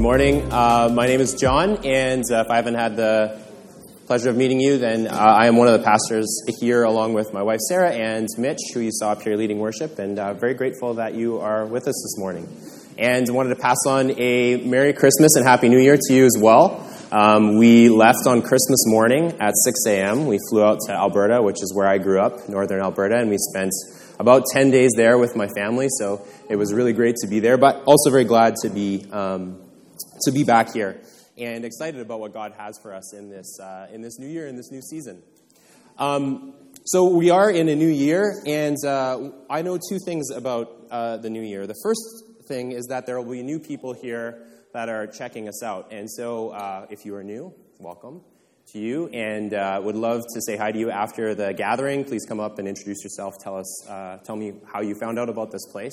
Good morning. Uh, my name is John, and uh, if I haven't had the pleasure of meeting you, then uh, I am one of the pastors here, along with my wife Sarah and Mitch, who you saw up here leading worship, and uh, very grateful that you are with us this morning. And wanted to pass on a Merry Christmas and Happy New Year to you as well. Um, we left on Christmas morning at 6 a.m. We flew out to Alberta, which is where I grew up, northern Alberta, and we spent about 10 days there with my family, so it was really great to be there, but also very glad to be. Um, to be back here and excited about what God has for us in this, uh, in this new year, in this new season. Um, so we are in a new year, and uh, I know two things about uh, the new year. The first thing is that there will be new people here that are checking us out. And so uh, if you are new, welcome to you, and uh, would love to say hi to you after the gathering. Please come up and introduce yourself. Tell us, uh, tell me how you found out about this place.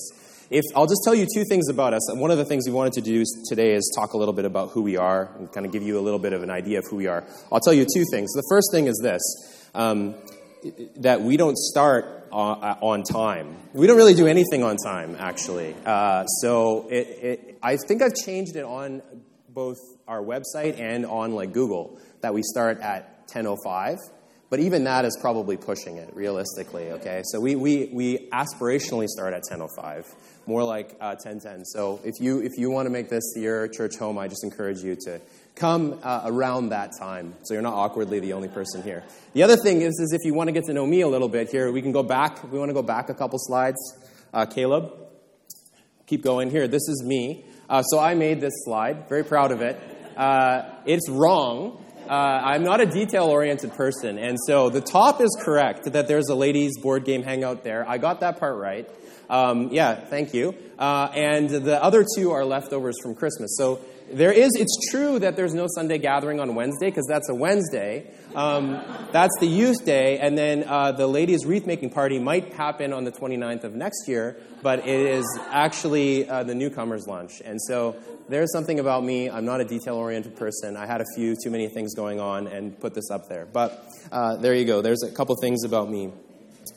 If I'll just tell you two things about us. One of the things we wanted to do today is talk a little bit about who we are and kind of give you a little bit of an idea of who we are. I'll tell you two things. The first thing is this: um, that we don't start on, uh, time. We don't really do anything on time, actually. Uh, so it, it, I think I've changed it on both our website and on like Google that we start at 10:05. But even that is probably pushing it realistically. Okay, so we, we, we aspirationally start at 10:05, more like uh, 10:10. So if you if you want to make this your church home, I just encourage you to come uh, around that time, so you're not awkwardly the only person here. The other thing is, is if you want to get to know me a little bit here, we can go back. We want to go back a couple slides. Uh, Caleb, keep going here. This is me. Uh, so I made this slide. Very proud of it. Uh, it's wrong uh, I'm not a detail oriented person. And so the top is correct that there's a ladies' board game hangout there. I got that part right. Um, yeah, thank you. Uh, and the other two are leftovers from Christmas. So there is, it's true that there's no Sunday gathering on Wednesday because that's a Wednesday. Um, that's the youth day. And then uh, the ladies' wreath making party might happen on the 29th of next year, but it is actually uh, the newcomers' lunch. And so there's something about me. I'm not a detail oriented person. I had a few too many things going on and put this up there. But uh, there you go. There's a couple things about me.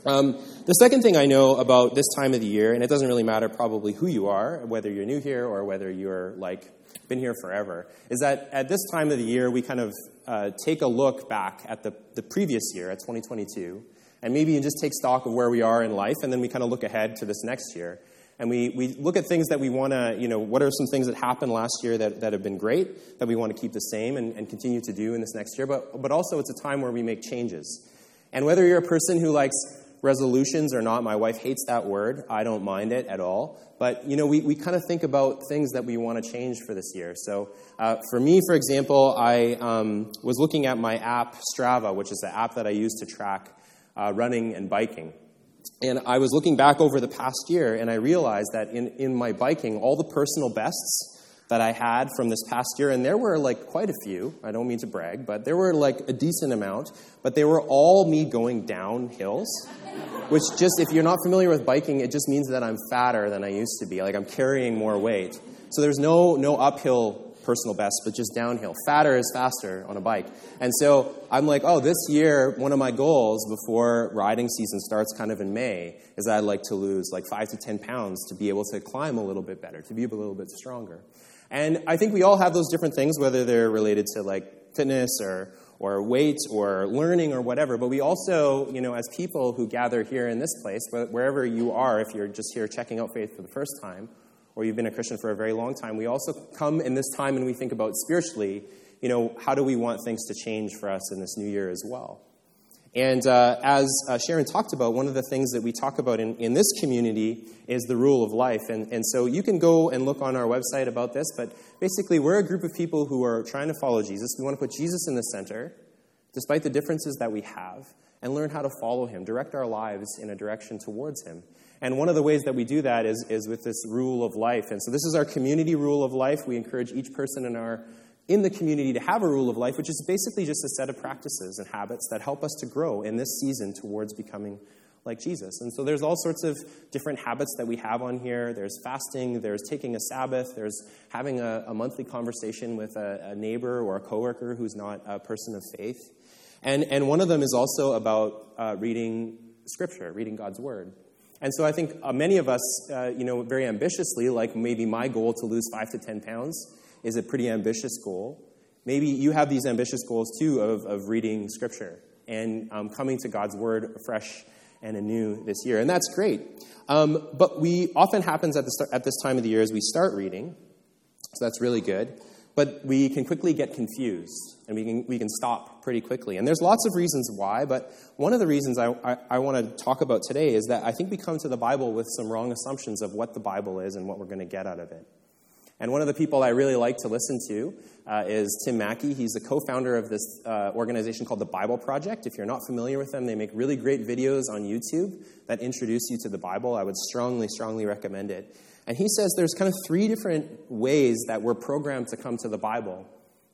Um, the second thing I know about this time of the year, and it doesn't really matter probably who you are, whether you're new here or whether you're like been here forever, is that at this time of the year we kind of uh, take a look back at the, the previous year, at 2022, and maybe you just take stock of where we are in life, and then we kind of look ahead to this next year and we, we look at things that we want to, you know, what are some things that happened last year that, that have been great, that we want to keep the same and, and continue to do in this next year, but, but also it's a time where we make changes. And whether you're a person who likes resolutions or not, my wife hates that word, I don't mind it at all, but, you know, we, we kind of think about things that we want to change for this year. So uh, for me, for example, I um, was looking at my app, Strava, which is the app that I use to track uh, running and biking. And I was looking back over the past year, and I realized that in, in my biking, all the personal bests that I had from this past year, and there were like quite a few, I don't mean to brag, but there were like a decent amount, but they were all me going down hills. Which just, if you're not familiar with biking, it just means that I'm fatter than I used to be. Like I'm carrying more weight. So there's no, no uphill personal best, but just downhill. Fatter is faster on a bike. And so I'm like, oh, this year, one of my goals before riding season starts kind of in May is I'd like to lose like five to 10 pounds to be able to climb a little bit better, to be a little bit stronger. And I think we all have those different things, whether they're related to like fitness or, or weight or learning or whatever. But we also, you know, as people who gather here in this place, wherever you are, if you're just here checking out faith for the first time, or you've been a Christian for a very long time, we also come in this time and we think about spiritually, you know, how do we want things to change for us in this new year as well? And uh, as uh, Sharon talked about, one of the things that we talk about in, in this community is the rule of life. And, and so you can go and look on our website about this, but basically, we're a group of people who are trying to follow Jesus. We want to put Jesus in the center, despite the differences that we have, and learn how to follow him, direct our lives in a direction towards him. And one of the ways that we do that is, is with this rule of life. And so this is our community rule of life. We encourage each person in our in the community to have a rule of life, which is basically just a set of practices and habits that help us to grow in this season towards becoming like Jesus. And so there's all sorts of different habits that we have on here. There's fasting, there's taking a Sabbath, there's having a, a monthly conversation with a, a, neighbor or a coworker who's not a person of faith. And, and one of them is also about uh, reading Scripture, reading God's Word. And so I think uh, many of us, uh, you know, very ambitiously, like maybe my goal to lose five to 10 pounds, is a pretty ambitious goal. Maybe you have these ambitious goals too of, of reading Scripture and um, coming to God's Word fresh and anew this year. And that's great. Um, but we often happens at, the start, at this time of the year as we start reading, so that's really good. But we can quickly get confused and we can, we can stop pretty quickly. And there's lots of reasons why, but one of the reasons I, I, I want to talk about today is that I think we come to the Bible with some wrong assumptions of what the Bible is and what we're going to get out of it. And one of the people I really like to listen to uh, is Tim Mackie. He's the co founder of this uh, organization called the Bible Project. If you're not familiar with them, they make really great videos on YouTube that introduce you to the Bible. I would strongly, strongly recommend it. And he says there's kind of three different ways that we're programmed to come to the Bible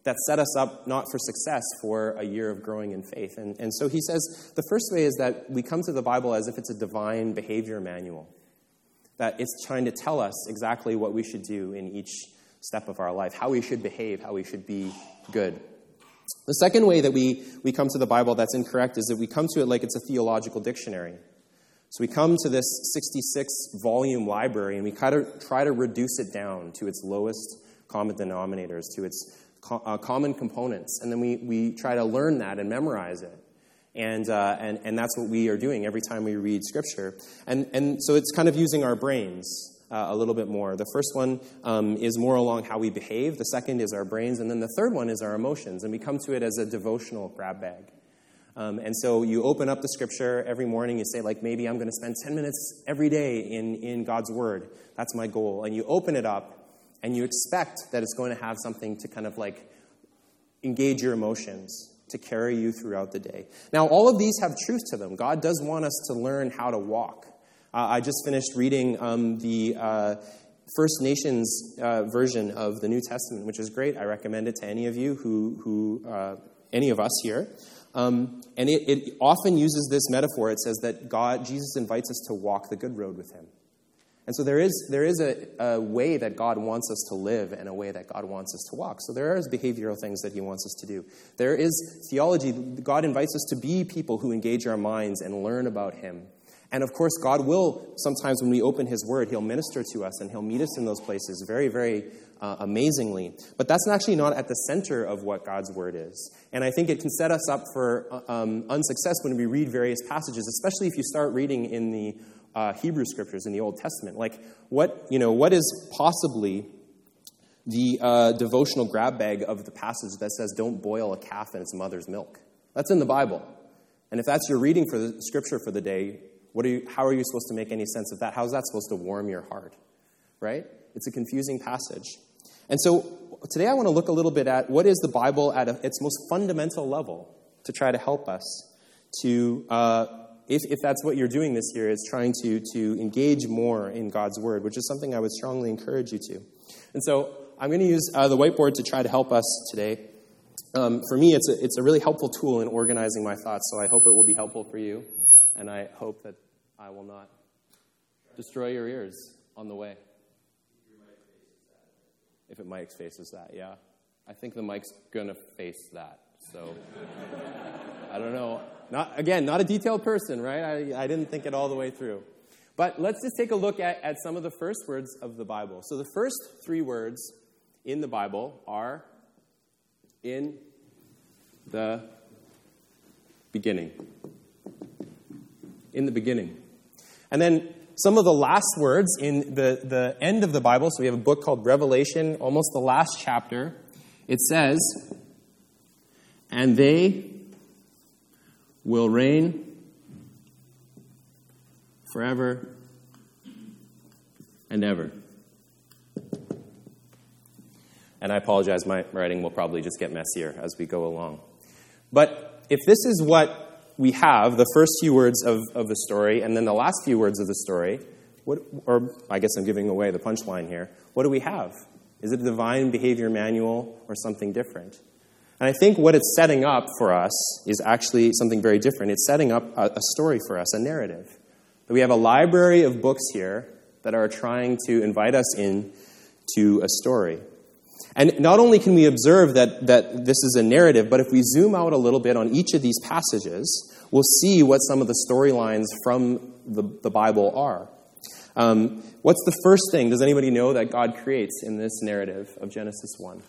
that set us up not for success for a year of growing in faith. And, and so he says the first way is that we come to the Bible as if it's a divine behavior manual, that it's trying to tell us exactly what we should do in each step of our life, how we should behave, how we should be good. The second way that we, we come to the Bible that's incorrect is that we come to it like it's a theological dictionary. So we come to this 66 volume library and we kind of try to reduce it down to its lowest common denominators, to its co- uh, common components. And then we, we try to learn that and memorize it. And, uh, and, and that's what we are doing every time we read Scripture. And, and so it's kind of using our brains. Uh, a little bit more. The first one um, is more along how we behave. The second is our brains. And then the third one is our emotions. And we come to it as a devotional grab bag. Um, and so you open up the scripture every morning, you say, like, maybe I'm going to spend 10 minutes every day in, in God's word. That's my goal. And you open it up, and you expect that it's going to have something to kind of like engage your emotions, to carry you throughout the day. Now, all of these have truth to them. God does want us to learn how to walk. Uh, I just finished reading um, the. Uh, First Nations uh, version of the New Testament, which is great. I recommend it to any of you who, who uh, any of us here. Um, and it, it often uses this metaphor. It says that God, Jesus invites us to walk the good road with him. And so there is, there is a, a, way that God wants us to live and a way that God wants us to walk. So there are behavioral things that He wants us to do. There is theology. God invites us to be people who engage our minds and learn about Him. And of course, God will, sometimes when we open His Word, He'll minister to us and He'll meet us in those places very, very uh, amazingly. But that's actually not at the center of what God's Word is. And I think it can set us up for uh, um, unsuccess when we read various passages, especially if you start reading in the uh, Hebrew Scriptures in the Old Testament. Like, what, you know, what is possibly the uh, devotional grab bag of the passage that says, don't boil a calf in its mother's milk? That's in the Bible. And if that's your reading for the Scripture for the day, what are you, how are you supposed to make any sense of that? How is that supposed to warm your heart? Right? It's a confusing passage. And so today I want to look a little bit at what is the Bible at a, its most fundamental level to try to help us to, uh, if, if that's what you're doing this year, is trying to, to engage more in God's Word, which is something I would strongly encourage you to. And so I'm going to use uh, the whiteboard to try to help us today. Um, for me, it's a, it's a really helpful tool in organizing my thoughts, so I hope it will be helpful for you, and I hope that I will not destroy your ears on the way. If it mic faces that, yeah. I think the mic's going to face that. So I don't know. Not again, not a detailed person, right? I, I didn't think it all the way through. But let's just take a look at, at some of the first words of the Bible. So the first three words in the Bible are in the beginning. In the beginning. And then some of the last words in the, the end of the Bible. So we have a book called Revelation, almost the last chapter. It says, And they will reign forever and ever. And I apologize, my writing will probably just get messier as we go along. But if this is what we have the first few words of, of the story and then the last few words of the story, what, or I guess I'm giving away the punchline here. What do we have? Is it a divine behavior manual or something different? And I think what it's setting up for us is actually something very different. It's setting up a, a story for us, a narrative. That We have a library of books here that are trying to invite us in to a story. And not only can we observe that, that this is a narrative, but if we zoom out a little bit on each of these passages, we'll see what some of the storylines from the, the Bible are. Um, what's the first thing, does anybody know, that God creates in this narrative of Genesis 1?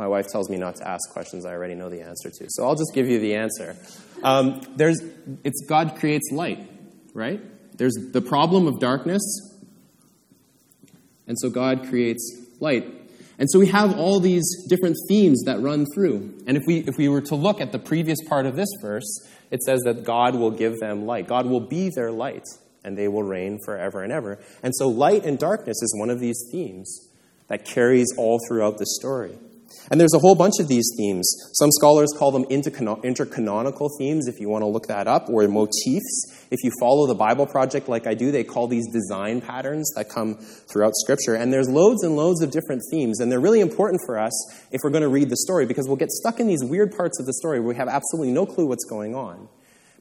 My wife tells me not to ask questions I already know the answer to, so I'll just give you the answer. Um, there's, it's God creates light, right? There's the problem of darkness, and so God creates light. And so we have all these different themes that run through. And if we, if we were to look at the previous part of this verse, it says that God will give them light. God will be their light, and they will reign forever and ever. And so light and darkness is one of these themes that carries all throughout the story. And there's a whole bunch of these themes. Some scholars call them intercanonical themes, if you want to look that up, or motifs. If you follow the Bible Project like I do, they call these design patterns that come throughout Scripture. And there's loads and loads of different themes, and they're really important for us if we're going to read the story, because we'll get stuck in these weird parts of the story where we have absolutely no clue what's going on.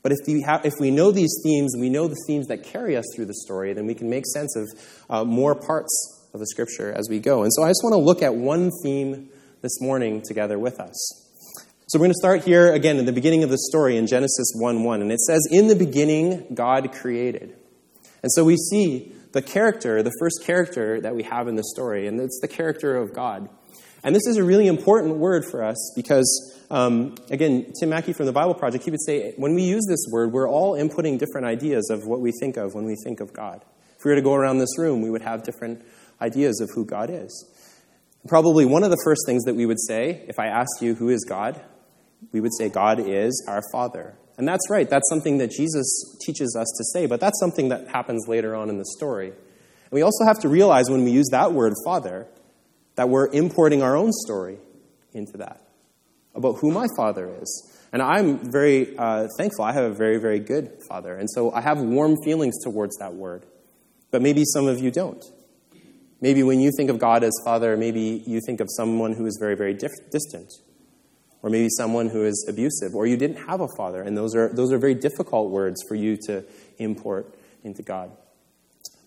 But if we, have, if we know these themes, we know the themes that carry us through the story, then we can make sense of uh, more parts of the Scripture as we go. And so I just want to look at one theme this morning together with us. So we're going to start here again in the beginning of the story in Genesis 1 1. And it says, In the beginning, God created. And so we see the character, the first character that we have in the story, and it's the character of God. And this is a really important word for us because, um, again, Tim Mackie from the Bible Project, he would say when we use this word, we're all inputting different ideas of what we think of when we think of God. If we were to go around this room, we would have different ideas of who God is. Probably one of the first things that we would say, if I asked you who is God, we would say God is our Father. And that's right, that's something that Jesus teaches us to say, but that's something that happens later on in the story. And we also have to realize when we use that word, Father, that we're importing our own story into that about who my Father is. And I'm very uh, thankful. I have a very, very good Father. And so I have warm feelings towards that word. But maybe some of you don't. Maybe when you think of God as Father, maybe you think of someone who is very, very dif- distant, or maybe someone who is abusive, or you didn't have a father, and those are, those are very difficult words for you to import into God.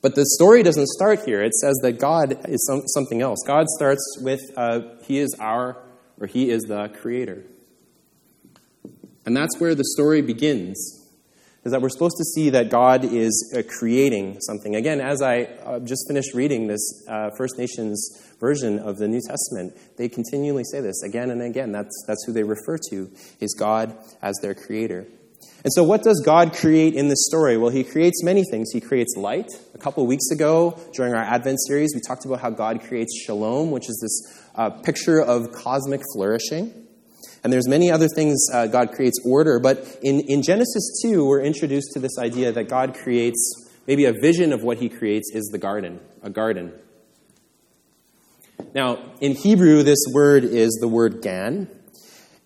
But the story doesn't start here. It says that God is some, something else. God starts with uh, He is our, or He is the Creator. And that's where the story begins is that we're supposed to see that God is uh, creating something. Again, as I uh, just finished reading this uh, First Nations version of the New Testament, they continually say this again and again. That's, that's who they refer to, is God as their creator. And so, what does God create in this story? Well, He creates many things. He creates light. A couple weeks ago, during our Advent series, we talked about how God creates shalom, which is this uh, picture of cosmic flourishing. And there's many other things uh, God creates order, but in, in Genesis 2, we're introduced to this idea that God creates, maybe a vision of what he creates is the garden, a garden. Now, in Hebrew, this word is the word gan.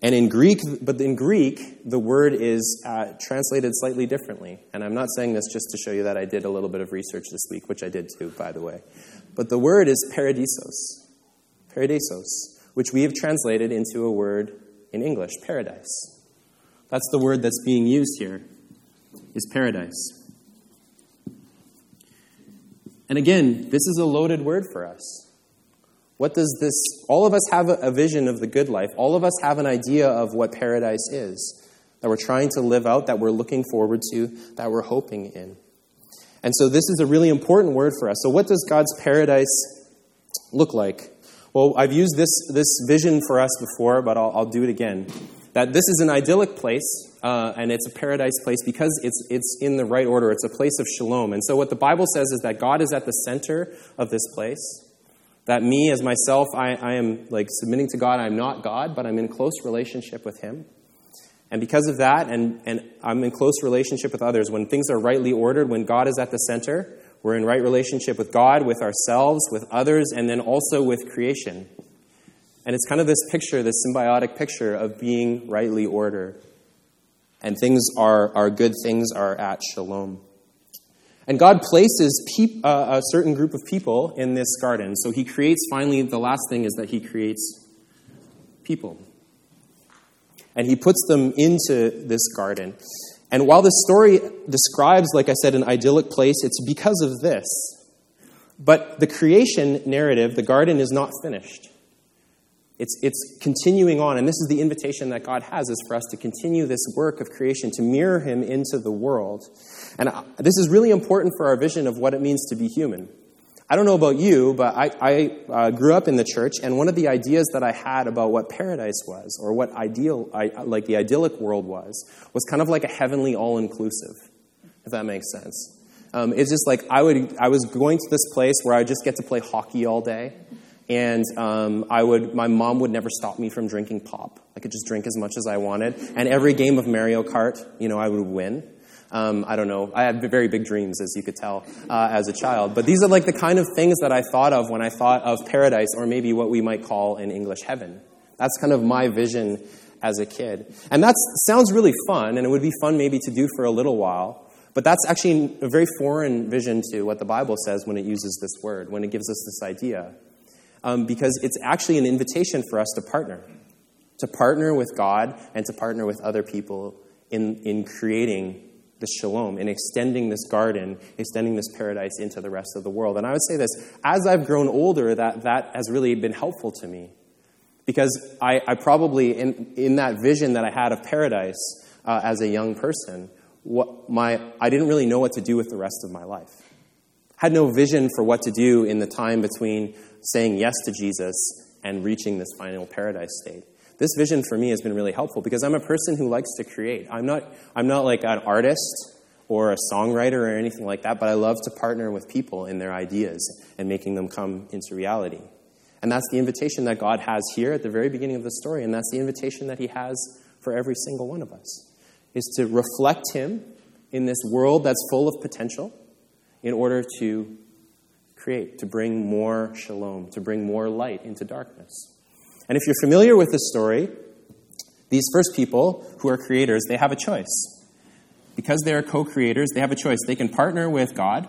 And in Greek, but in Greek, the word is uh, translated slightly differently. And I'm not saying this just to show you that I did a little bit of research this week, which I did too, by the way. But the word is paradisos. Paradisos, which we have translated into a word in English, paradise. That's the word that's being used here, is paradise. And again, this is a loaded word for us. What does this, all of us have a, vision of the good life. All of us have an idea of what paradise is that we're trying to live out, that we're looking forward to, that we're hoping in. And so this is a really important word for us. So, what does God's paradise look like? Well, I've used this, this vision for us before, but I'll, I'll do it again. That this is an idyllic place, uh, and it's a paradise place because it's, it's in the right order. It's a place of shalom. And so, what the Bible says is that God is at the center of this place. That me, as myself, I, I am like submitting to God. I'm not God, but I'm in close relationship with Him. And because of that, and, and I'm in close relationship with others, when things are rightly ordered, when God is at the center, we're in right relationship with God, with ourselves, with others, and then also with creation. And it's kind of this picture, this symbiotic picture of being rightly ordered. And things are, are good, things are at shalom. And God places peop, uh, a certain group of people in this garden. So he creates, finally, the last thing is that he creates people. And he puts them into this garden. And while this story describes, like I said, an idyllic place, it's because of this. But the creation narrative, the garden, is not finished. It's, it's continuing on, and this is the invitation that God has, is for us to continue this work of creation, to mirror Him into the world. And uh, this is really important for our vision of what it means to be human. I don't know about you, but I, I uh, grew up in the church, and one of the ideas that I had about what paradise was, or what ideal, I, like the idyllic world was, was kind of like a heavenly all-inclusive, if that makes sense. Um, it's just like I would, I was going to this place where I just get to play hockey all day and um, I would, my mom would never stop me from drinking pop. I could just drink as much as I wanted, and every game of Mario Kart, you know, I would win. Um, I don't know. I had very big dreams, as you could tell, uh, as a child. But these are like the kind of things that I thought of when I thought of paradise, or maybe what we might call in English heaven. That's kind of my vision as a kid. And that sounds really fun, and it would be fun maybe to do for a little while. But that's actually a very foreign vision to what the Bible says when it uses this word, when it gives us this idea um, because it's actually an invitation for us to partner, to partner with God and to partner with other people in, in creating this shalom, in extending this garden, extending this paradise into the rest of the world. And I would say this as I've grown older, that, that has really been helpful to me. Because I, I probably, in, in that vision that I had of paradise uh, as a young person, what my, I didn't really know what to do with the rest of my life. Had no vision for what to do in the time between saying yes to Jesus and reaching this final paradise state. This vision for me has been really helpful because I'm a person who likes to create. I'm not, I'm not like an artist or a songwriter or anything like that, but I love to partner with people in their ideas and making them come into reality. And that's the invitation that God has here at the very beginning of the story, and that's the invitation that He has for every single one of us, is to reflect Him in this world that's full of potential in order to create, to bring more shalom, to bring more light into darkness. And if you're familiar with this story, these first people who are creators, they have a choice. Because they are co creators, they have a choice. They can partner with God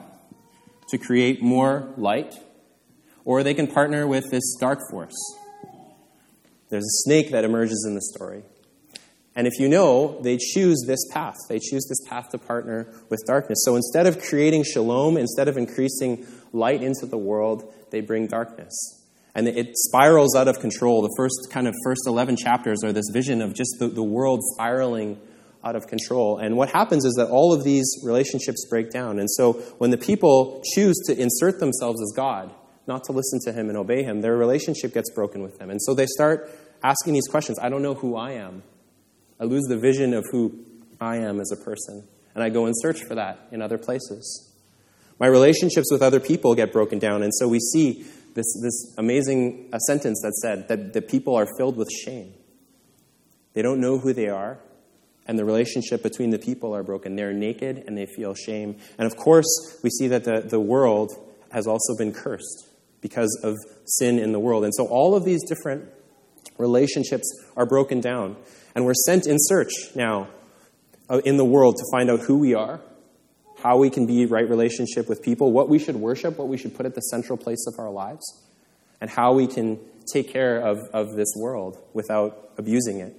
to create more light, or they can partner with this dark force. There's a snake that emerges in the story. And if you know, they choose this path. They choose this path to partner with darkness. So instead of creating shalom, instead of increasing light into the world, they bring darkness. And it spirals out of control. The first kind of first 11 chapters are this vision of just the, the world spiraling out of control. And what happens is that all of these relationships break down. And so when the people choose to insert themselves as God, not to listen to Him and obey Him, their relationship gets broken with Him. And so they start asking these questions I don't know who I am. I lose the vision of who I am as a person. And I go and search for that in other places. My relationships with other people get broken down. And so we see this, this amazing uh, sentence that said that the people are filled with shame. They don't know who they are, and the relationship between the people are broken. They're naked and they feel shame. And of course, we see that the, the world has also been cursed because of sin in the world. And so all of these different relationships are broken down. And we're sent in search now uh, in the world to find out who we are, how we can be right relationship with people, what we should worship, what we should put at the central place of our lives, and how we can take care of, of this world without abusing it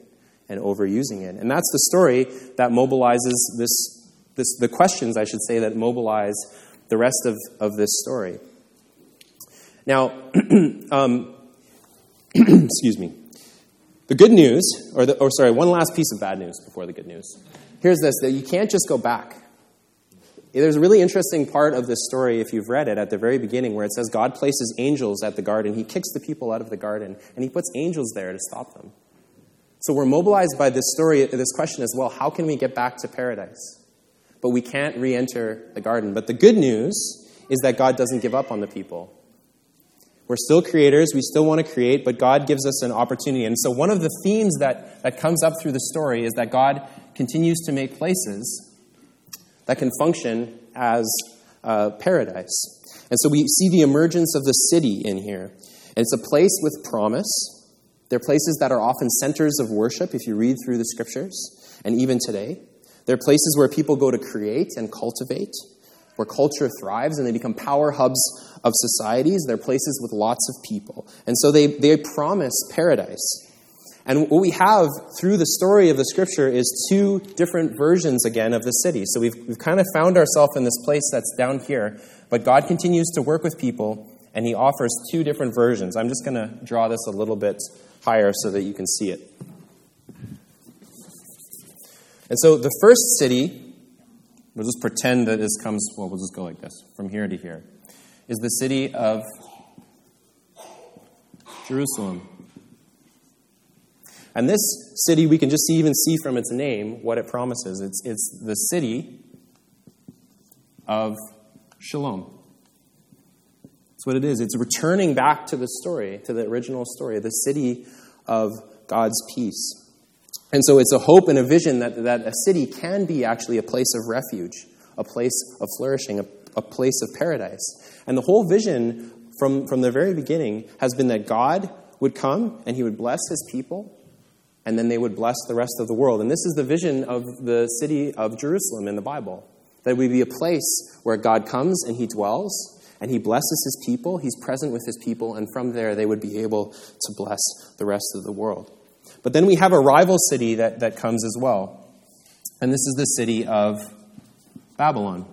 and overusing it. And that's the story that mobilizes this, this the questions, I should say, that mobilize the rest of, of this story. Now, um, excuse me. The good news, or, the, or sorry, one last piece of bad news before the good news. Here's this that you can't just go back. There's a really interesting part of this story, if you've read it, at the very beginning, where it says God places angels at the garden. He kicks the people out of the garden, and he puts angels there to stop them. So we're mobilized by this story, this question as well how can we get back to paradise? But we can't re enter the garden. But the good news is that God doesn't give up on the people. We're still creators, we still want to create, but God gives us an opportunity. And so, one of the themes that, that comes up through the story is that God continues to make places that can function as uh, paradise. And so, we see the emergence of the city in here. And it's a place with promise. They're places that are often centers of worship if you read through the scriptures, and even today. They're places where people go to create and cultivate where culture thrives and they become power hubs of societies. They're places with lots of people. And so they, they promise paradise. And what we have through the story of the scripture is two different versions again of the city. So we've, we've kind of found ourselves in this place that's down here, but God continues to work with people, and he offers two different versions. I'm just going to draw this a little bit higher so that you can see it. And so the first city, we'll just pretend that this comes, well, we'll just go like this, from here to here, is the city of Jerusalem. And this city, we can just see, even see from its name what it promises. It's, it's the city of Shalom. That's what it is. It's returning back to the story, to the original story, the city of God's peace. And so it's a hope and a vision that, that a city can be actually a place of refuge, a place of flourishing, a, a place of paradise. And the whole vision from, from the very beginning has been that God would come and he would bless his people, and then they would bless the rest of the world. And this is the vision of the city of Jerusalem in the Bible that we be a place where God comes and he dwells, and he blesses his people, he's present with his people, and from there they would be able to bless the rest of the world. But then we have a rival city that, that comes as well, and this is the city of Babylon.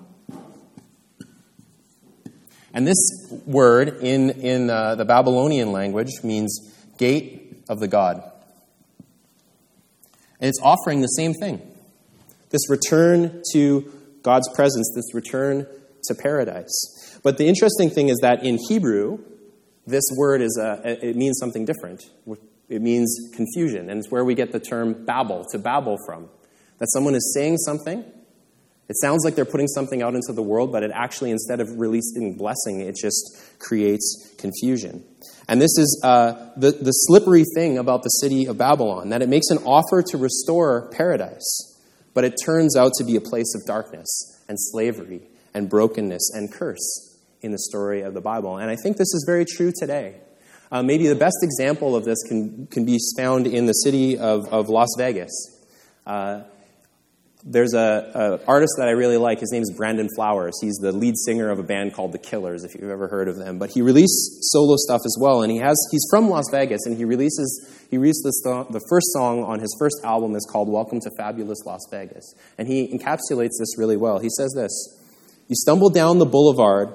And this word in, in uh, the Babylonian language means gate of the God. And it's offering the same thing this return to God's presence, this return to paradise. But the interesting thing is that in Hebrew, this word is a, it means something different. It means confusion, and it's where we get the term babble, to babble from. That someone is saying something, it sounds like they're putting something out into the world, but it actually, instead of releasing blessing, it just creates confusion. And this is uh, the, the slippery thing about the city of Babylon, that it makes an offer to restore paradise, but it turns out to be a place of darkness and slavery and brokenness and curse in the story of the Bible. And I think this is very true today. Uh, maybe the best example of this can, can be found in the city of, of Las Vegas. Uh, there's a, a, artist that I really like. His name is Brandon Flowers. He's the lead singer of a band called The Killers, if you've ever heard of them. But he released solo stuff as well, and he has he's from Las Vegas, and he releases he released this, the first song on his first album is called "Welcome to Fabulous Las Vegas," and he encapsulates this really well. He says this: "You stumble down the boulevard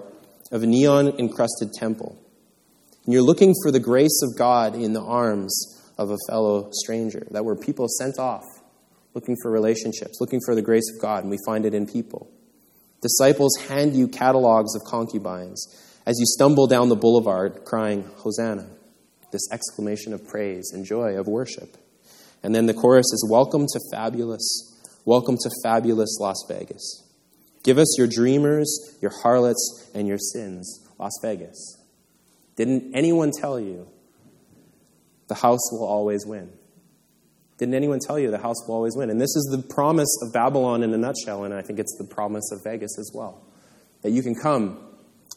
of a neon encrusted temple, and you're looking for the grace of God in the arms of a fellow stranger. That were people sent off." Looking for relationships, looking for the grace of God, and we find it in people. Disciples hand you catalogs of concubines as you stumble down the boulevard crying, Hosanna, this exclamation of praise and joy of worship. And then the chorus is, Welcome to fabulous, welcome to fabulous Las Vegas. Give us your dreamers, your harlots, and your sins, Las Vegas. Didn't anyone tell you the house will always win? Didn't anyone tell you the house will always win? And this is the promise of Babylon in a nutshell, and I think it's the promise of Vegas as well. That you can come,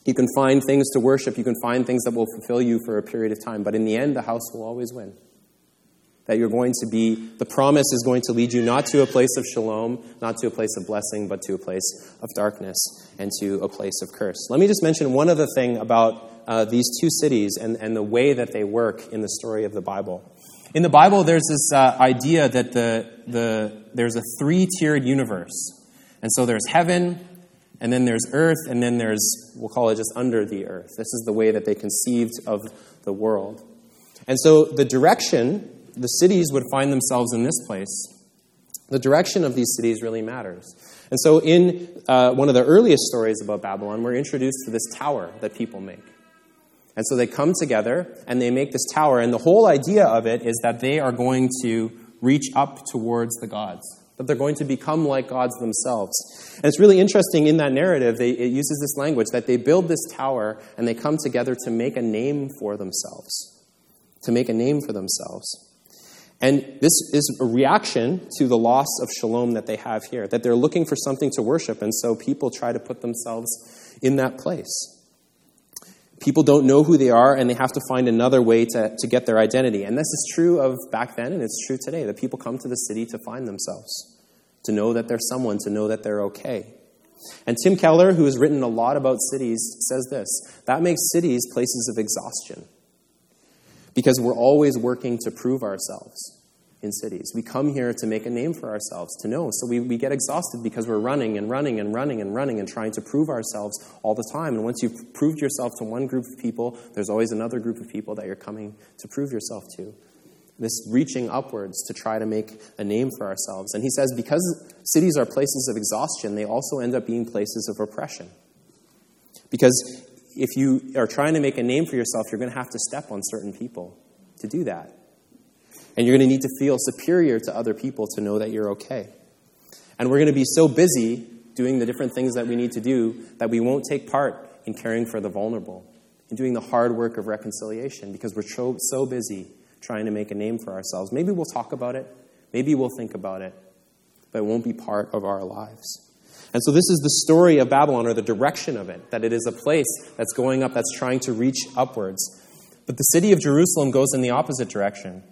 you can find things to worship, you can find things that will fulfill you for a period of time, but in the end, the house will always win. That you're going to be, the promise is going to lead you not to a place of shalom, not to a place of blessing, but to a place of darkness and to a place of curse. Let me just mention one other thing about uh, these two cities and, and the way that they work in the story of the Bible. In the Bible, there's this uh, idea that the, the, there's a three tiered universe. And so there's heaven, and then there's earth, and then there's, we'll call it just under the earth. This is the way that they conceived of the world. And so the direction the cities would find themselves in this place, the direction of these cities really matters. And so in uh, one of the earliest stories about Babylon, we're introduced to this tower that people make. And so they come together and they make this tower. And the whole idea of it is that they are going to reach up towards the gods, that they're going to become like gods themselves. And it's really interesting in that narrative, they, it uses this language that they build this tower and they come together to make a name for themselves. To make a name for themselves. And this is a reaction to the loss of shalom that they have here, that they're looking for something to worship, and so people try to put themselves in that place. People don't know who they are, and they have to find another way to, to get their identity. And this is true of back then, and it's true today, that people come to the city to find themselves, to know that they're someone, to know that they're okay. And Tim Keller, who has written a lot about cities, says this that makes cities places of exhaustion because we're always working to prove ourselves in cities. We come here to make a name for ourselves, to know. So we, we get exhausted because we're running and running and running and running and trying to prove ourselves all the time. And once you've proved yourself to one group of people, there's always another group of people that you're coming to prove yourself to. This reaching upwards to try to make a name for ourselves. And he says because cities are places of exhaustion, they also end up being places of oppression. Because if you are trying to make a name for yourself, you're going to have to step on certain people to do that. And you're going to need to feel superior to other people to know that you're okay. And we're going to be so busy doing the different things that we need to do that we won't take part in caring for the vulnerable, in doing the hard work of reconciliation, because we're so, busy trying to make a name for ourselves. Maybe we'll talk about it, maybe we'll think about it, but it won't be part of our lives. And so, this is the story of Babylon, or the direction of it, that it is a place that's going up, that's trying to reach upwards. But the city of Jerusalem goes in the opposite direction.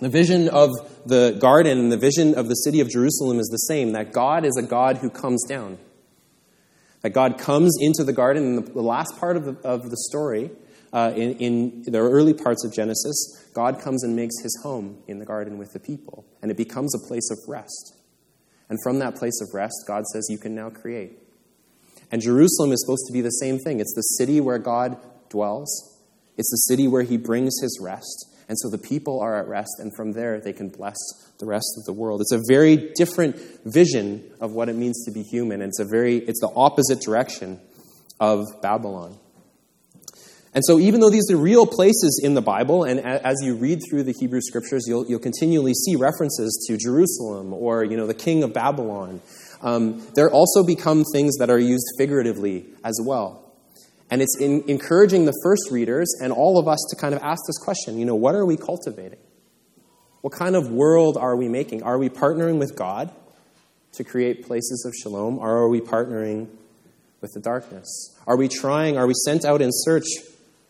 The vision of the garden and the vision of the city of Jerusalem is the same that God is a God who comes down. That God comes into the garden. In the, last part of the, of the story, uh, in, in the early parts of Genesis, God comes and makes his home in the garden with the people, and it becomes a place of rest. And from that place of rest, God says, You can now create. And Jerusalem is supposed to be the same thing. It's the city where God dwells, it's the city where he brings his rest. And so the people are at rest, and from there they can bless the rest of the world. It's a very different vision of what it means to be human. And it's a very it's the opposite direction of Babylon. And so, even though these are real places in the Bible, and as you read through the Hebrew scriptures, you'll, you'll continually see references to Jerusalem or, you know, the king of Babylon, um, there also become things that are used figuratively as well. And it's in encouraging the first readers and all of us to kind of ask this question you know, what are we cultivating? What kind of world are we making? Are we partnering with God to create places of shalom, or are we partnering with the darkness? Are we trying, are we sent out in search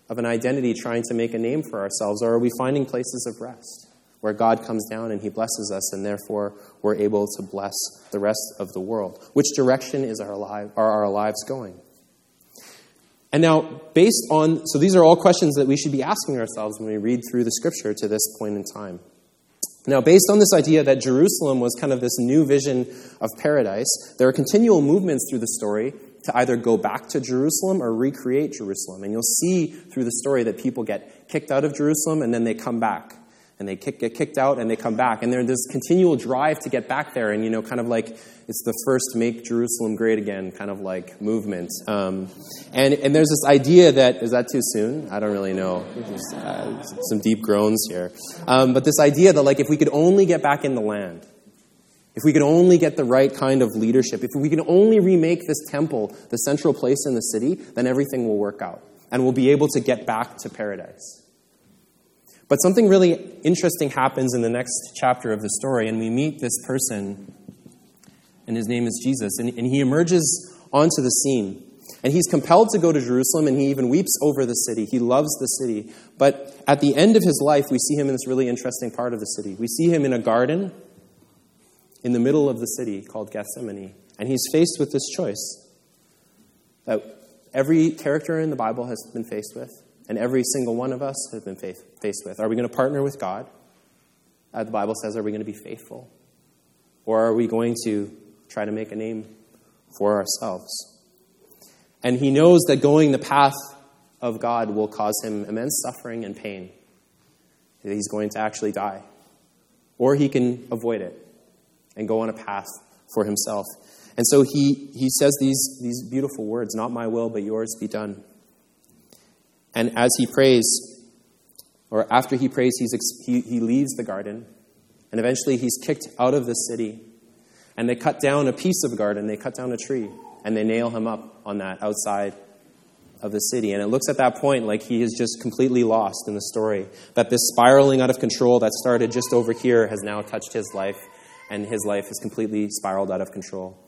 of an identity trying to make a name for ourselves, or are we finding places of rest where God comes down and He blesses us, and therefore we're able to bless the rest of the world? Which direction is our life, are our lives going? And now, based on, so these are all questions that we should be asking ourselves when we read through the scripture to this point in time. Now, based on this idea that Jerusalem was kind of this new vision of paradise, there are continual movements through the story to either go back to Jerusalem or recreate Jerusalem. And you'll see through the story that people get kicked out of Jerusalem and then they come back and they kick, get kicked out and they come back. And there's this continual drive to get back there, and you know, kind of like it's the first "Make Jerusalem Great Again" kind of like movement. Um, and and there's this idea that is that too soon? I don't really know. Uh, some deep groans here, um, but this idea that like if we could only get back in the land. If we could only get the right kind of leadership, if we can only remake this temple the central place in the city, then everything will work out. And we'll be able to get back to paradise. But something really interesting happens in the next chapter of the story, and we meet this person, and his name is Jesus. And, and he emerges onto the scene. And he's compelled to go to Jerusalem, and he even weeps over the city. He loves the city. But at the end of his life, we see him in this really interesting part of the city. We see him in a garden in the middle of the city called Gethsemane. And he's faced with this choice that every character in the Bible has been faced with and every single one of us has been faced with. Are we going to partner with God? Uh, the Bible says, are we going to be faithful? Or are we going to try to make a name for ourselves? And he knows that going the path of God will cause him immense suffering and pain. He's going to actually die. Or he can avoid it and go on a path for himself. And so he, he says these, these beautiful words Not my will, but yours be done. And as he prays, or after he prays, he, he leaves the garden. And eventually he's kicked out of the city. And they cut down a piece of garden, they cut down a tree, and they nail him up on that outside of the city. And it looks at that point like he is just completely lost in the story. That this spiraling out of control that started just over here has now touched his life, and his life has completely spiraled out of control.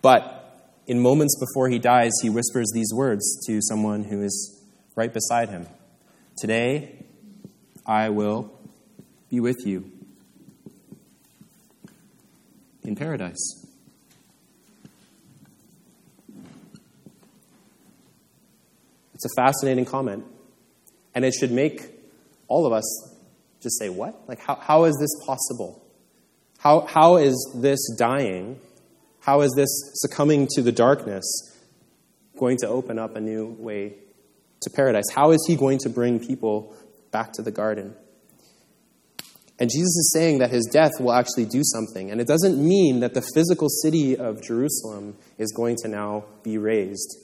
But in moments before he dies, he whispers these words to someone who is right beside him. Today, I will be with you in paradise. It's a fascinating comment, and it should make all of us just say, What? Like, how, how is this possible? How, how is this dying? How is this succumbing to the darkness going to open up a new way to paradise? How is he going to bring people back to the garden? And Jesus is saying that his death will actually do something. And it doesn't mean that the physical city of Jerusalem is going to now be raised.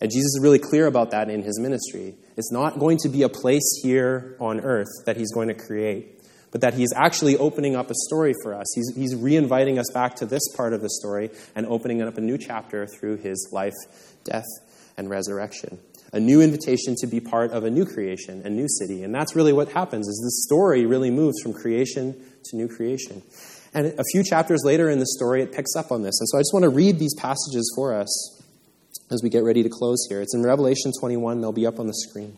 And Jesus is really clear about that in his ministry. It's not going to be a place here on earth that he's going to create, but that he's actually opening up a story for us. He's, he's re inviting us back to this part of the story and opening up a new chapter through his life, death, and resurrection a new invitation to be part of a new creation, a new city. And that's really what happens is this story really moves from creation to new creation. And a few chapters later in the story, it picks up on this. And so I just want to read these passages for us as we get ready to close here. It's in Revelation 21, they'll be up on the screen.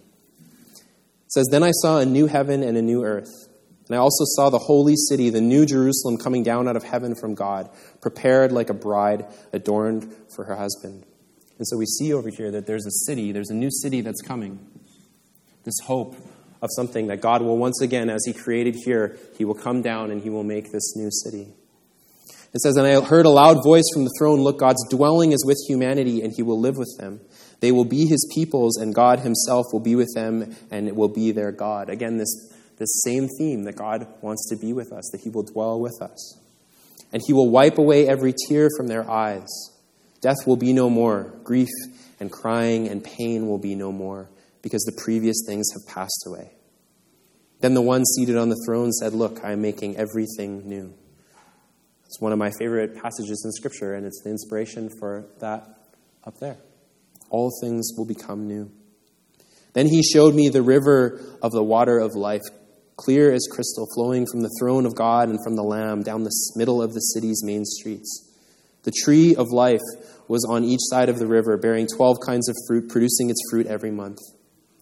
It says, Then I saw a new heaven and a new earth. And I also saw the holy city, the new Jerusalem, coming down out of heaven from God, prepared like a bride adorned for her husband. And so we see over here that there's a city, there's a new city that's coming. This hope of something that God will once again, as He created here, He will come down and He will make this new city. It says, And I heard a loud voice from the throne Look, God's dwelling is with humanity, and He will live with them. They will be His peoples, and God Himself will be with them, and it will be their God. Again, this, this same theme that God wants to be with us, that He will dwell with us. And He will wipe away every tear from their eyes. Death will be no more. Grief and crying and pain will be no more, because the previous things have passed away. Then the one seated on the throne said, Look, I am making everything new. It's one of my favorite passages in Scripture, and it's the inspiration for that up there. All things will become new. Then he showed me the river of the water of life, clear as crystal, flowing from the throne of God and from the Lamb down the middle of the city's main streets. The tree of life was on each side of the river, bearing 12 kinds of fruit, producing its fruit every month.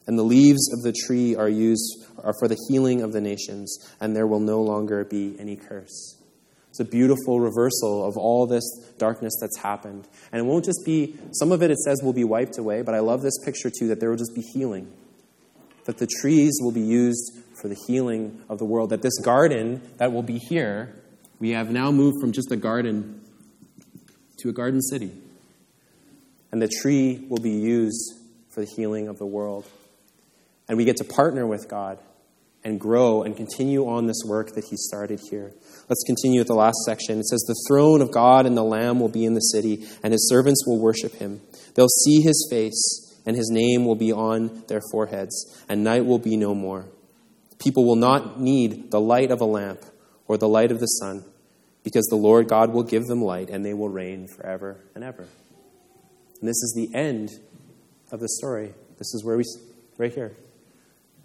And the leaves of the tree are used are for the healing of the nations, and there will no longer be any curse. It's a beautiful reversal of all this darkness that's happened. And it won't just be, some of it it says will be wiped away, but I love this picture too that there will just be healing. That the trees will be used for the healing of the world. That this garden that will be here, we have now moved from just a garden to a garden city and the tree will be used for the healing of the world. And we get to partner with God and grow and continue on this work that He started here. Let's continue with the last section. It says, The throne of God and the Lamb will be in the city, and His servants will worship Him. They'll see His face, and His name will be on their foreheads, and night will be no more. People will not need the light of a lamp or the light of the sun, because the Lord God will give them light, and they will reign forever and ever. And this is the end of the story. This is where we, right here.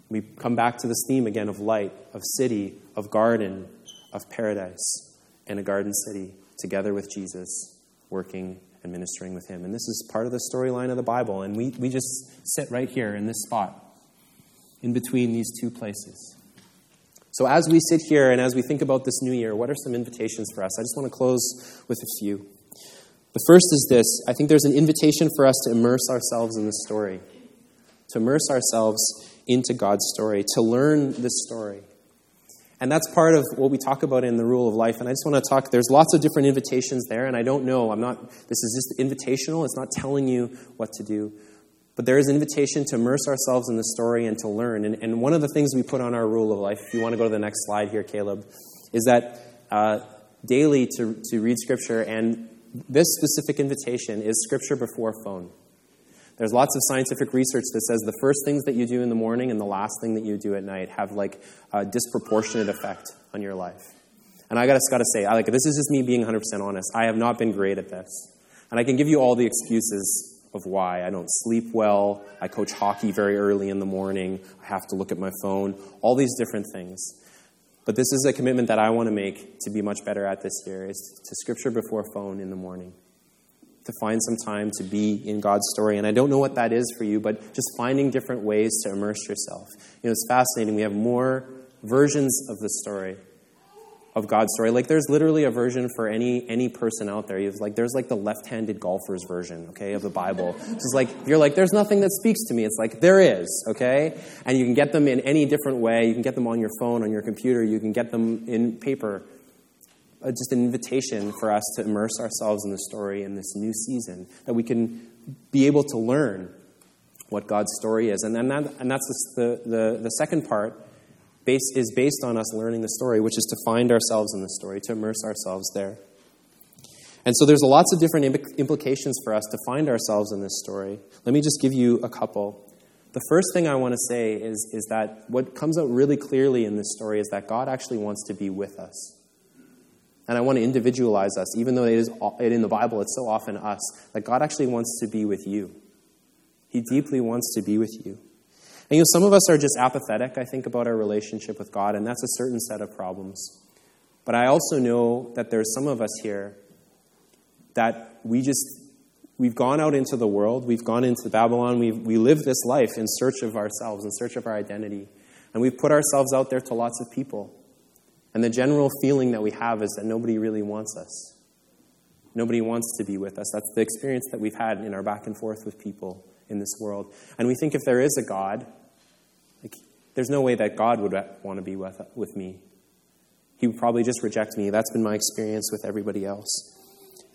We come back to this theme again of light, of city, of garden, of paradise, and a garden city together with Jesus, working and ministering with him. And this is part of the storyline of the Bible. And we, we just sit right here in this spot, in between these two places. So, as we sit here and as we think about this new year, what are some invitations for us? I just want to close with a few. The first is this I think there's an invitation for us to immerse ourselves in the story, to immerse ourselves into God's story, to learn this story. And that's part of what we talk about in the rule of life. And I just want to talk, there's lots of different invitations there, and I don't know, I'm not, this is just invitational, it's not telling you what to do. But there is an invitation to immerse ourselves in the story and to learn. And, and one of the things we put on our rule of life, if you want to go to the next slide here, Caleb, is that uh, daily to, to read Scripture and this specific invitation is scripture before phone. There's lots of scientific research that says the first things that you do in the morning and the last thing that you do at night have like a disproportionate effect on your life. And I gotta, gotta say, I like this is just me being 100% honest. I have not been great at this, and I can give you all the excuses of why. I don't sleep well. I coach hockey very early in the morning. I have to look at my phone. All these different things. But this is a commitment that I want to make to be much better at this year is to scripture before phone in the morning. To find some time to be in God's story. And I don't know what that is for you, but just finding different ways to immerse yourself. You know, it's fascinating. We have more versions of the story of God's story. Like there's literally a version for any any person out there. Like there's like the left-handed golfer's version, okay, of the Bible. It's like you're like there's nothing that speaks to me. It's like there is, okay? And you can get them in any different way. You can get them on your phone, on your computer. You can get them in paper. Uh, just an invitation for us to immerse ourselves in the story in this new season that we can be able to learn what God's story is. And then that, and that's the, the, the second part is based on us learning the story, which is to find ourselves in the story, to immerse ourselves there. And so there's lots of different implications for us to find ourselves in this story. Let me just give you a couple. The first thing I want to say is, is that what comes out really clearly in this story is that God actually wants to be with us. And I want to individualize us, even though it is in the Bible, it's so often us, that God actually wants to be with you. He deeply wants to be with you. And you know, some of us are just apathetic, I think, about our relationship with God, and that's a certain set of problems. But I also know that there's some of us here that we just, we've gone out into the world, we've gone into Babylon, we we live this life in search of ourselves, in search of our identity. And we've put ourselves out there to lots of people. And the general feeling that we have is that nobody really wants us. Nobody wants to be with us. That's the experience that we've had in our back and forth with people in this world. And we think if there is a God, like, there's no way that God would want to be with, with me. He would probably just reject me. That's been my experience with everybody else.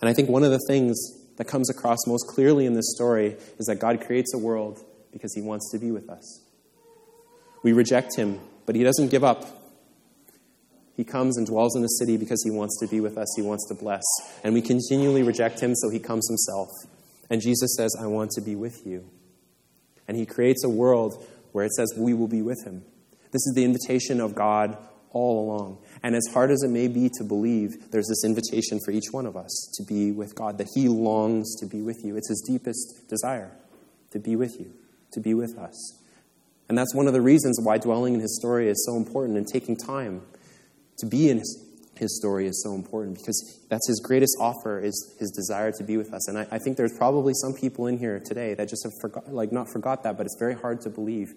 And I think one of the things that comes across most clearly in this story is that God creates a world because he wants to be with us. We reject him, but he doesn't give up. He comes and dwells in the city because he wants to be with us, he wants to bless. And we continually reject him, so he comes himself. And Jesus says, I want to be with you. And he creates a world where it says we will be with him. This is the invitation of God all along. And as hard as it may be to believe, there's this invitation for each one of us to be with God, that he longs to be with you. It's his deepest desire to be with you, to be with us. And that's one of the reasons why dwelling in his story is so important and taking time to be in his, his story is so important because that's his greatest offer is his desire to be with us. And I, I think there's probably some people in here today that just have forgot, like not forgot that, but it's very hard to believe.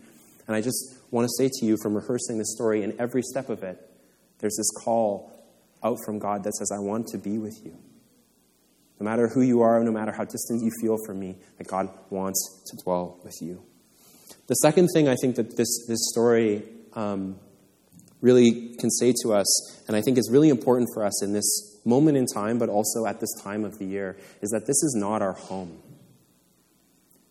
And I just want to say to you from rehearsing this story, in every step of it, there's this call out from God that says, I want to be with you. No matter who you are, no matter how distant you feel from me, that God wants to dwell with you. The second thing I think that this, this story um, really can say to us, and I think is really important for us in this moment in time, but also at this time of the year, is that this is not our home.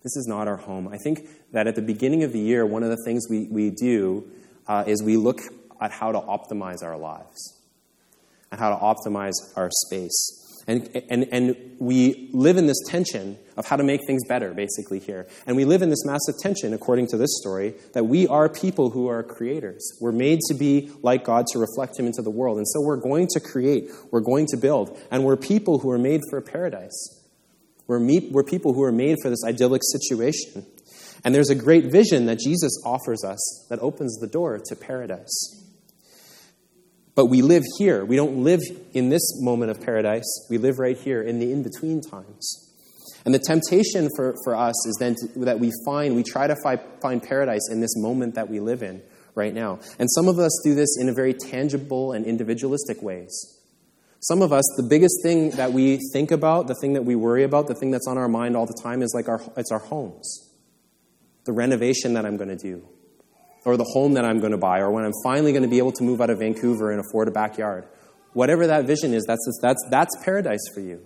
This is not our home. I think that at the beginning of the year, one of the things we, we do uh, is we look at how to optimize our lives and how to optimize our space. And, and, and we live in this tension of how to make things better, basically, here. And we live in this massive tension, according to this story, that we are people who are creators. We're made to be like God, to reflect Him into the world. And so we're going to create, we're going to build. And we're people who are made for paradise. We're, we're people who are made for this idyllic situation. And there's a great vision that Jesus offers us that opens the door to paradise. But we live here. We don't live in this moment of paradise. We live right here in the in between times. And the temptation for, for us is then to, that we find, we try to find, find paradise in this moment that we live in right now. And some of us do this in a very tangible and individualistic ways. Some of us, the biggest thing that we think about, the thing that we worry about, the thing that's on our mind all the time is like our, it's our homes. The renovation that I'm going to do, or the home that I'm going to buy, or when I'm finally going to be able to move out of Vancouver and afford a backyard. Whatever that vision is, that's, that's, that's paradise for you.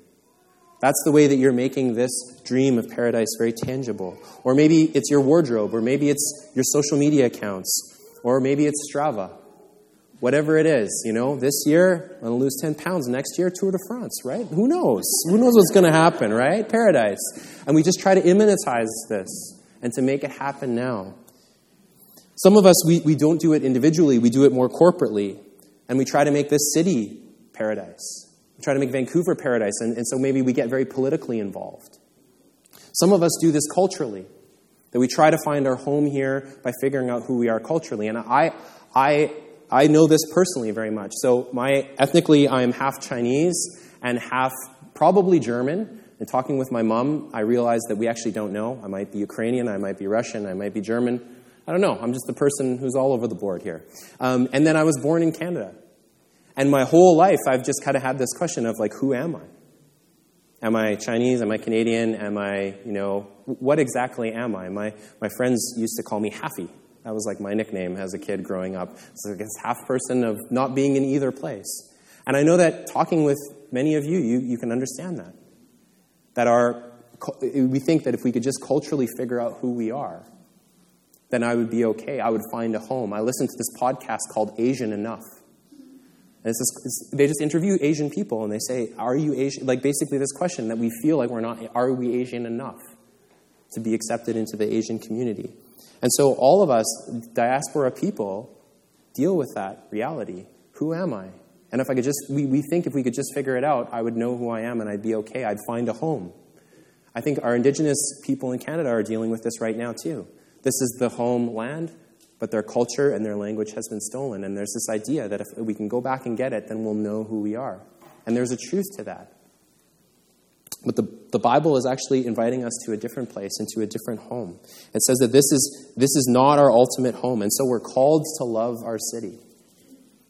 That's the way that you're making this dream of paradise very tangible. Or maybe it's your wardrobe, or maybe it's your social media accounts, or maybe it's Strava. Whatever it is, you know, this year I'm going to lose 10 pounds. Next year, Tour de France, right? Who knows? Who knows what's going to happen, right? Paradise. And we just try to immanentize this and to make it happen now. Some of us, we, we don't do it individually, we do it more corporately. And we try to make this city paradise. We try to make Vancouver paradise. And, and so maybe we get very politically involved. Some of us do this culturally, that we try to find our home here by figuring out who we are culturally. And I, I, I know this personally very much. So, my ethnically, I am half Chinese and half probably German. And talking with my mom, I realized that we actually don't know. I might be Ukrainian, I might be Russian, I might be German. I don't know. I'm just the person who's all over the board here. Um, and then I was born in Canada. And my whole life, I've just kind of had this question of like, who am I? Am I Chinese? Am I Canadian? Am I, you know, what exactly am I? My, my friends used to call me Halfy. That was like my nickname as a kid growing up. So I guess half person of not being in either place. And I know that talking with many of you, you, you can understand that. That our, we think that if we could just culturally figure out who we are, then I would be okay. I would find a home. I listened to this podcast called Asian Enough. And it's this, it's, they just interview Asian people and they say, Are you Asian? Like basically, this question that we feel like we're not, are we Asian enough to be accepted into the Asian community? And so, all of us, diaspora people, deal with that reality. Who am I? And if I could just, we, we think if we could just figure it out, I would know who I am and I'd be okay. I'd find a home. I think our indigenous people in Canada are dealing with this right now, too. This is the homeland but their culture and their language has been stolen. And there's this idea that if we can go back and get it, then we'll know who we are. And there's a truth to that. But the, the Bible is actually inviting us to a different place, into a different home. It says that this is, this is not our ultimate home. And so we're called to love our city.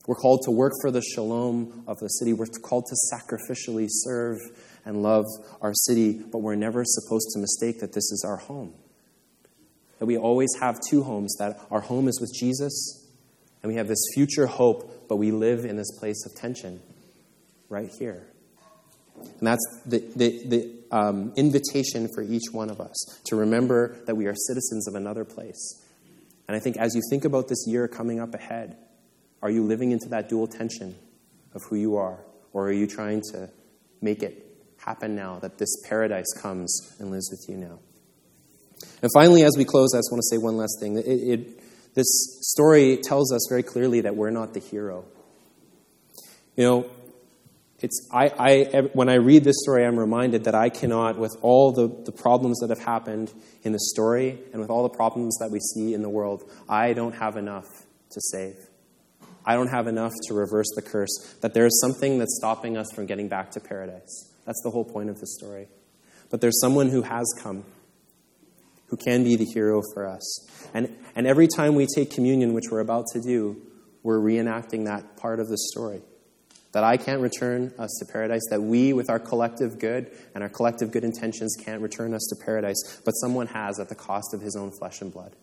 We're called to work for the shalom of the city. We're called to sacrificially serve and love our city, but we're never supposed to mistake that this is our home that we always have two homes that our home is with Jesus, and we have this future hope, but we live in this place of tension right here. And that's the, the, the um, invitation for each one of us to remember that we are citizens of another place. And I think as you think about this year coming up ahead, are you living into that dual tension of who you are? Or are you trying to make it happen now that this paradise comes and lives with you now? And finally, as we close, I just want to say one last thing. It, it, this story tells us very clearly that we're not the hero. You know, it's, I, I, when I read this story, I'm reminded that I cannot, with all the, the problems that have happened in the story and with all the problems that we see in the world, I don't have enough to save. I don't have enough to reverse the curse. That there is something that's stopping us from getting back to paradise. That's the whole point of the story. But there's someone who has come who can be the hero for us. And, and every time we take communion, which we're about to do, we're reenacting that part of the story. That I can't return us to paradise, that we, with our collective good and our collective good intentions, can't return us to paradise, but someone has at the cost of his own flesh and blood.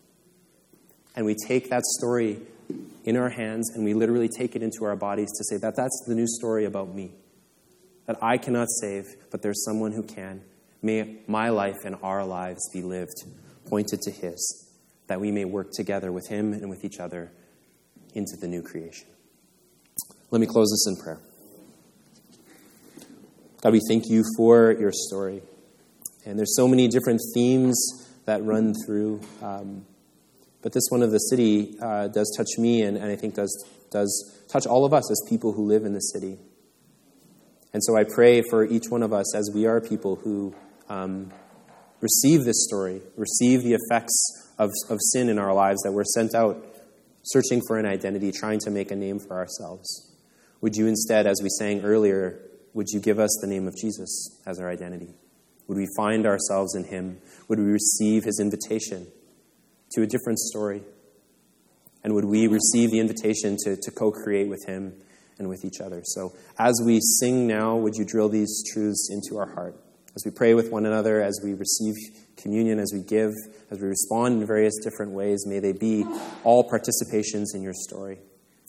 And we take that story in our hands and we literally take it into our bodies to say that that's the new story about me. That I cannot save, but there's someone who can. May my life and our lives be lived pointed to His, that we may work together with Him and with each other into the new creation. Let me close this in prayer. God, we thank you for your story. And there's so many different themes that run through. Um, but this one of the city uh, does touch me, and, and I think does, does touch all of us as people who live in the city. And so I pray for each one of us as we are people who um, receive this story, receive the effects of, of sin in our lives, that we're sent out searching for an identity, trying to make a name for ourselves. Would you instead, as we sang earlier, would you give us the name of Jesus as our identity? Would we find ourselves in him? Would we receive his invitation to a different story? And would we receive the invitation to, to co create with him and with each other? So, as we sing now, would you drill these truths into our heart? As we pray with one another, as we receive communion, as we give, as we respond in various different ways, may they be all participations in your story.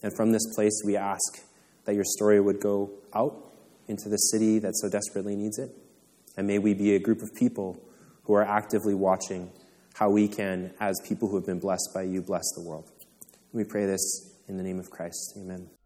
And from this place, we ask that your story would go out into the city that so desperately needs it. And may we be a group of people who are actively watching how we can, as people who have been blessed by you, bless the world. We pray this in the name of Christ. Amen.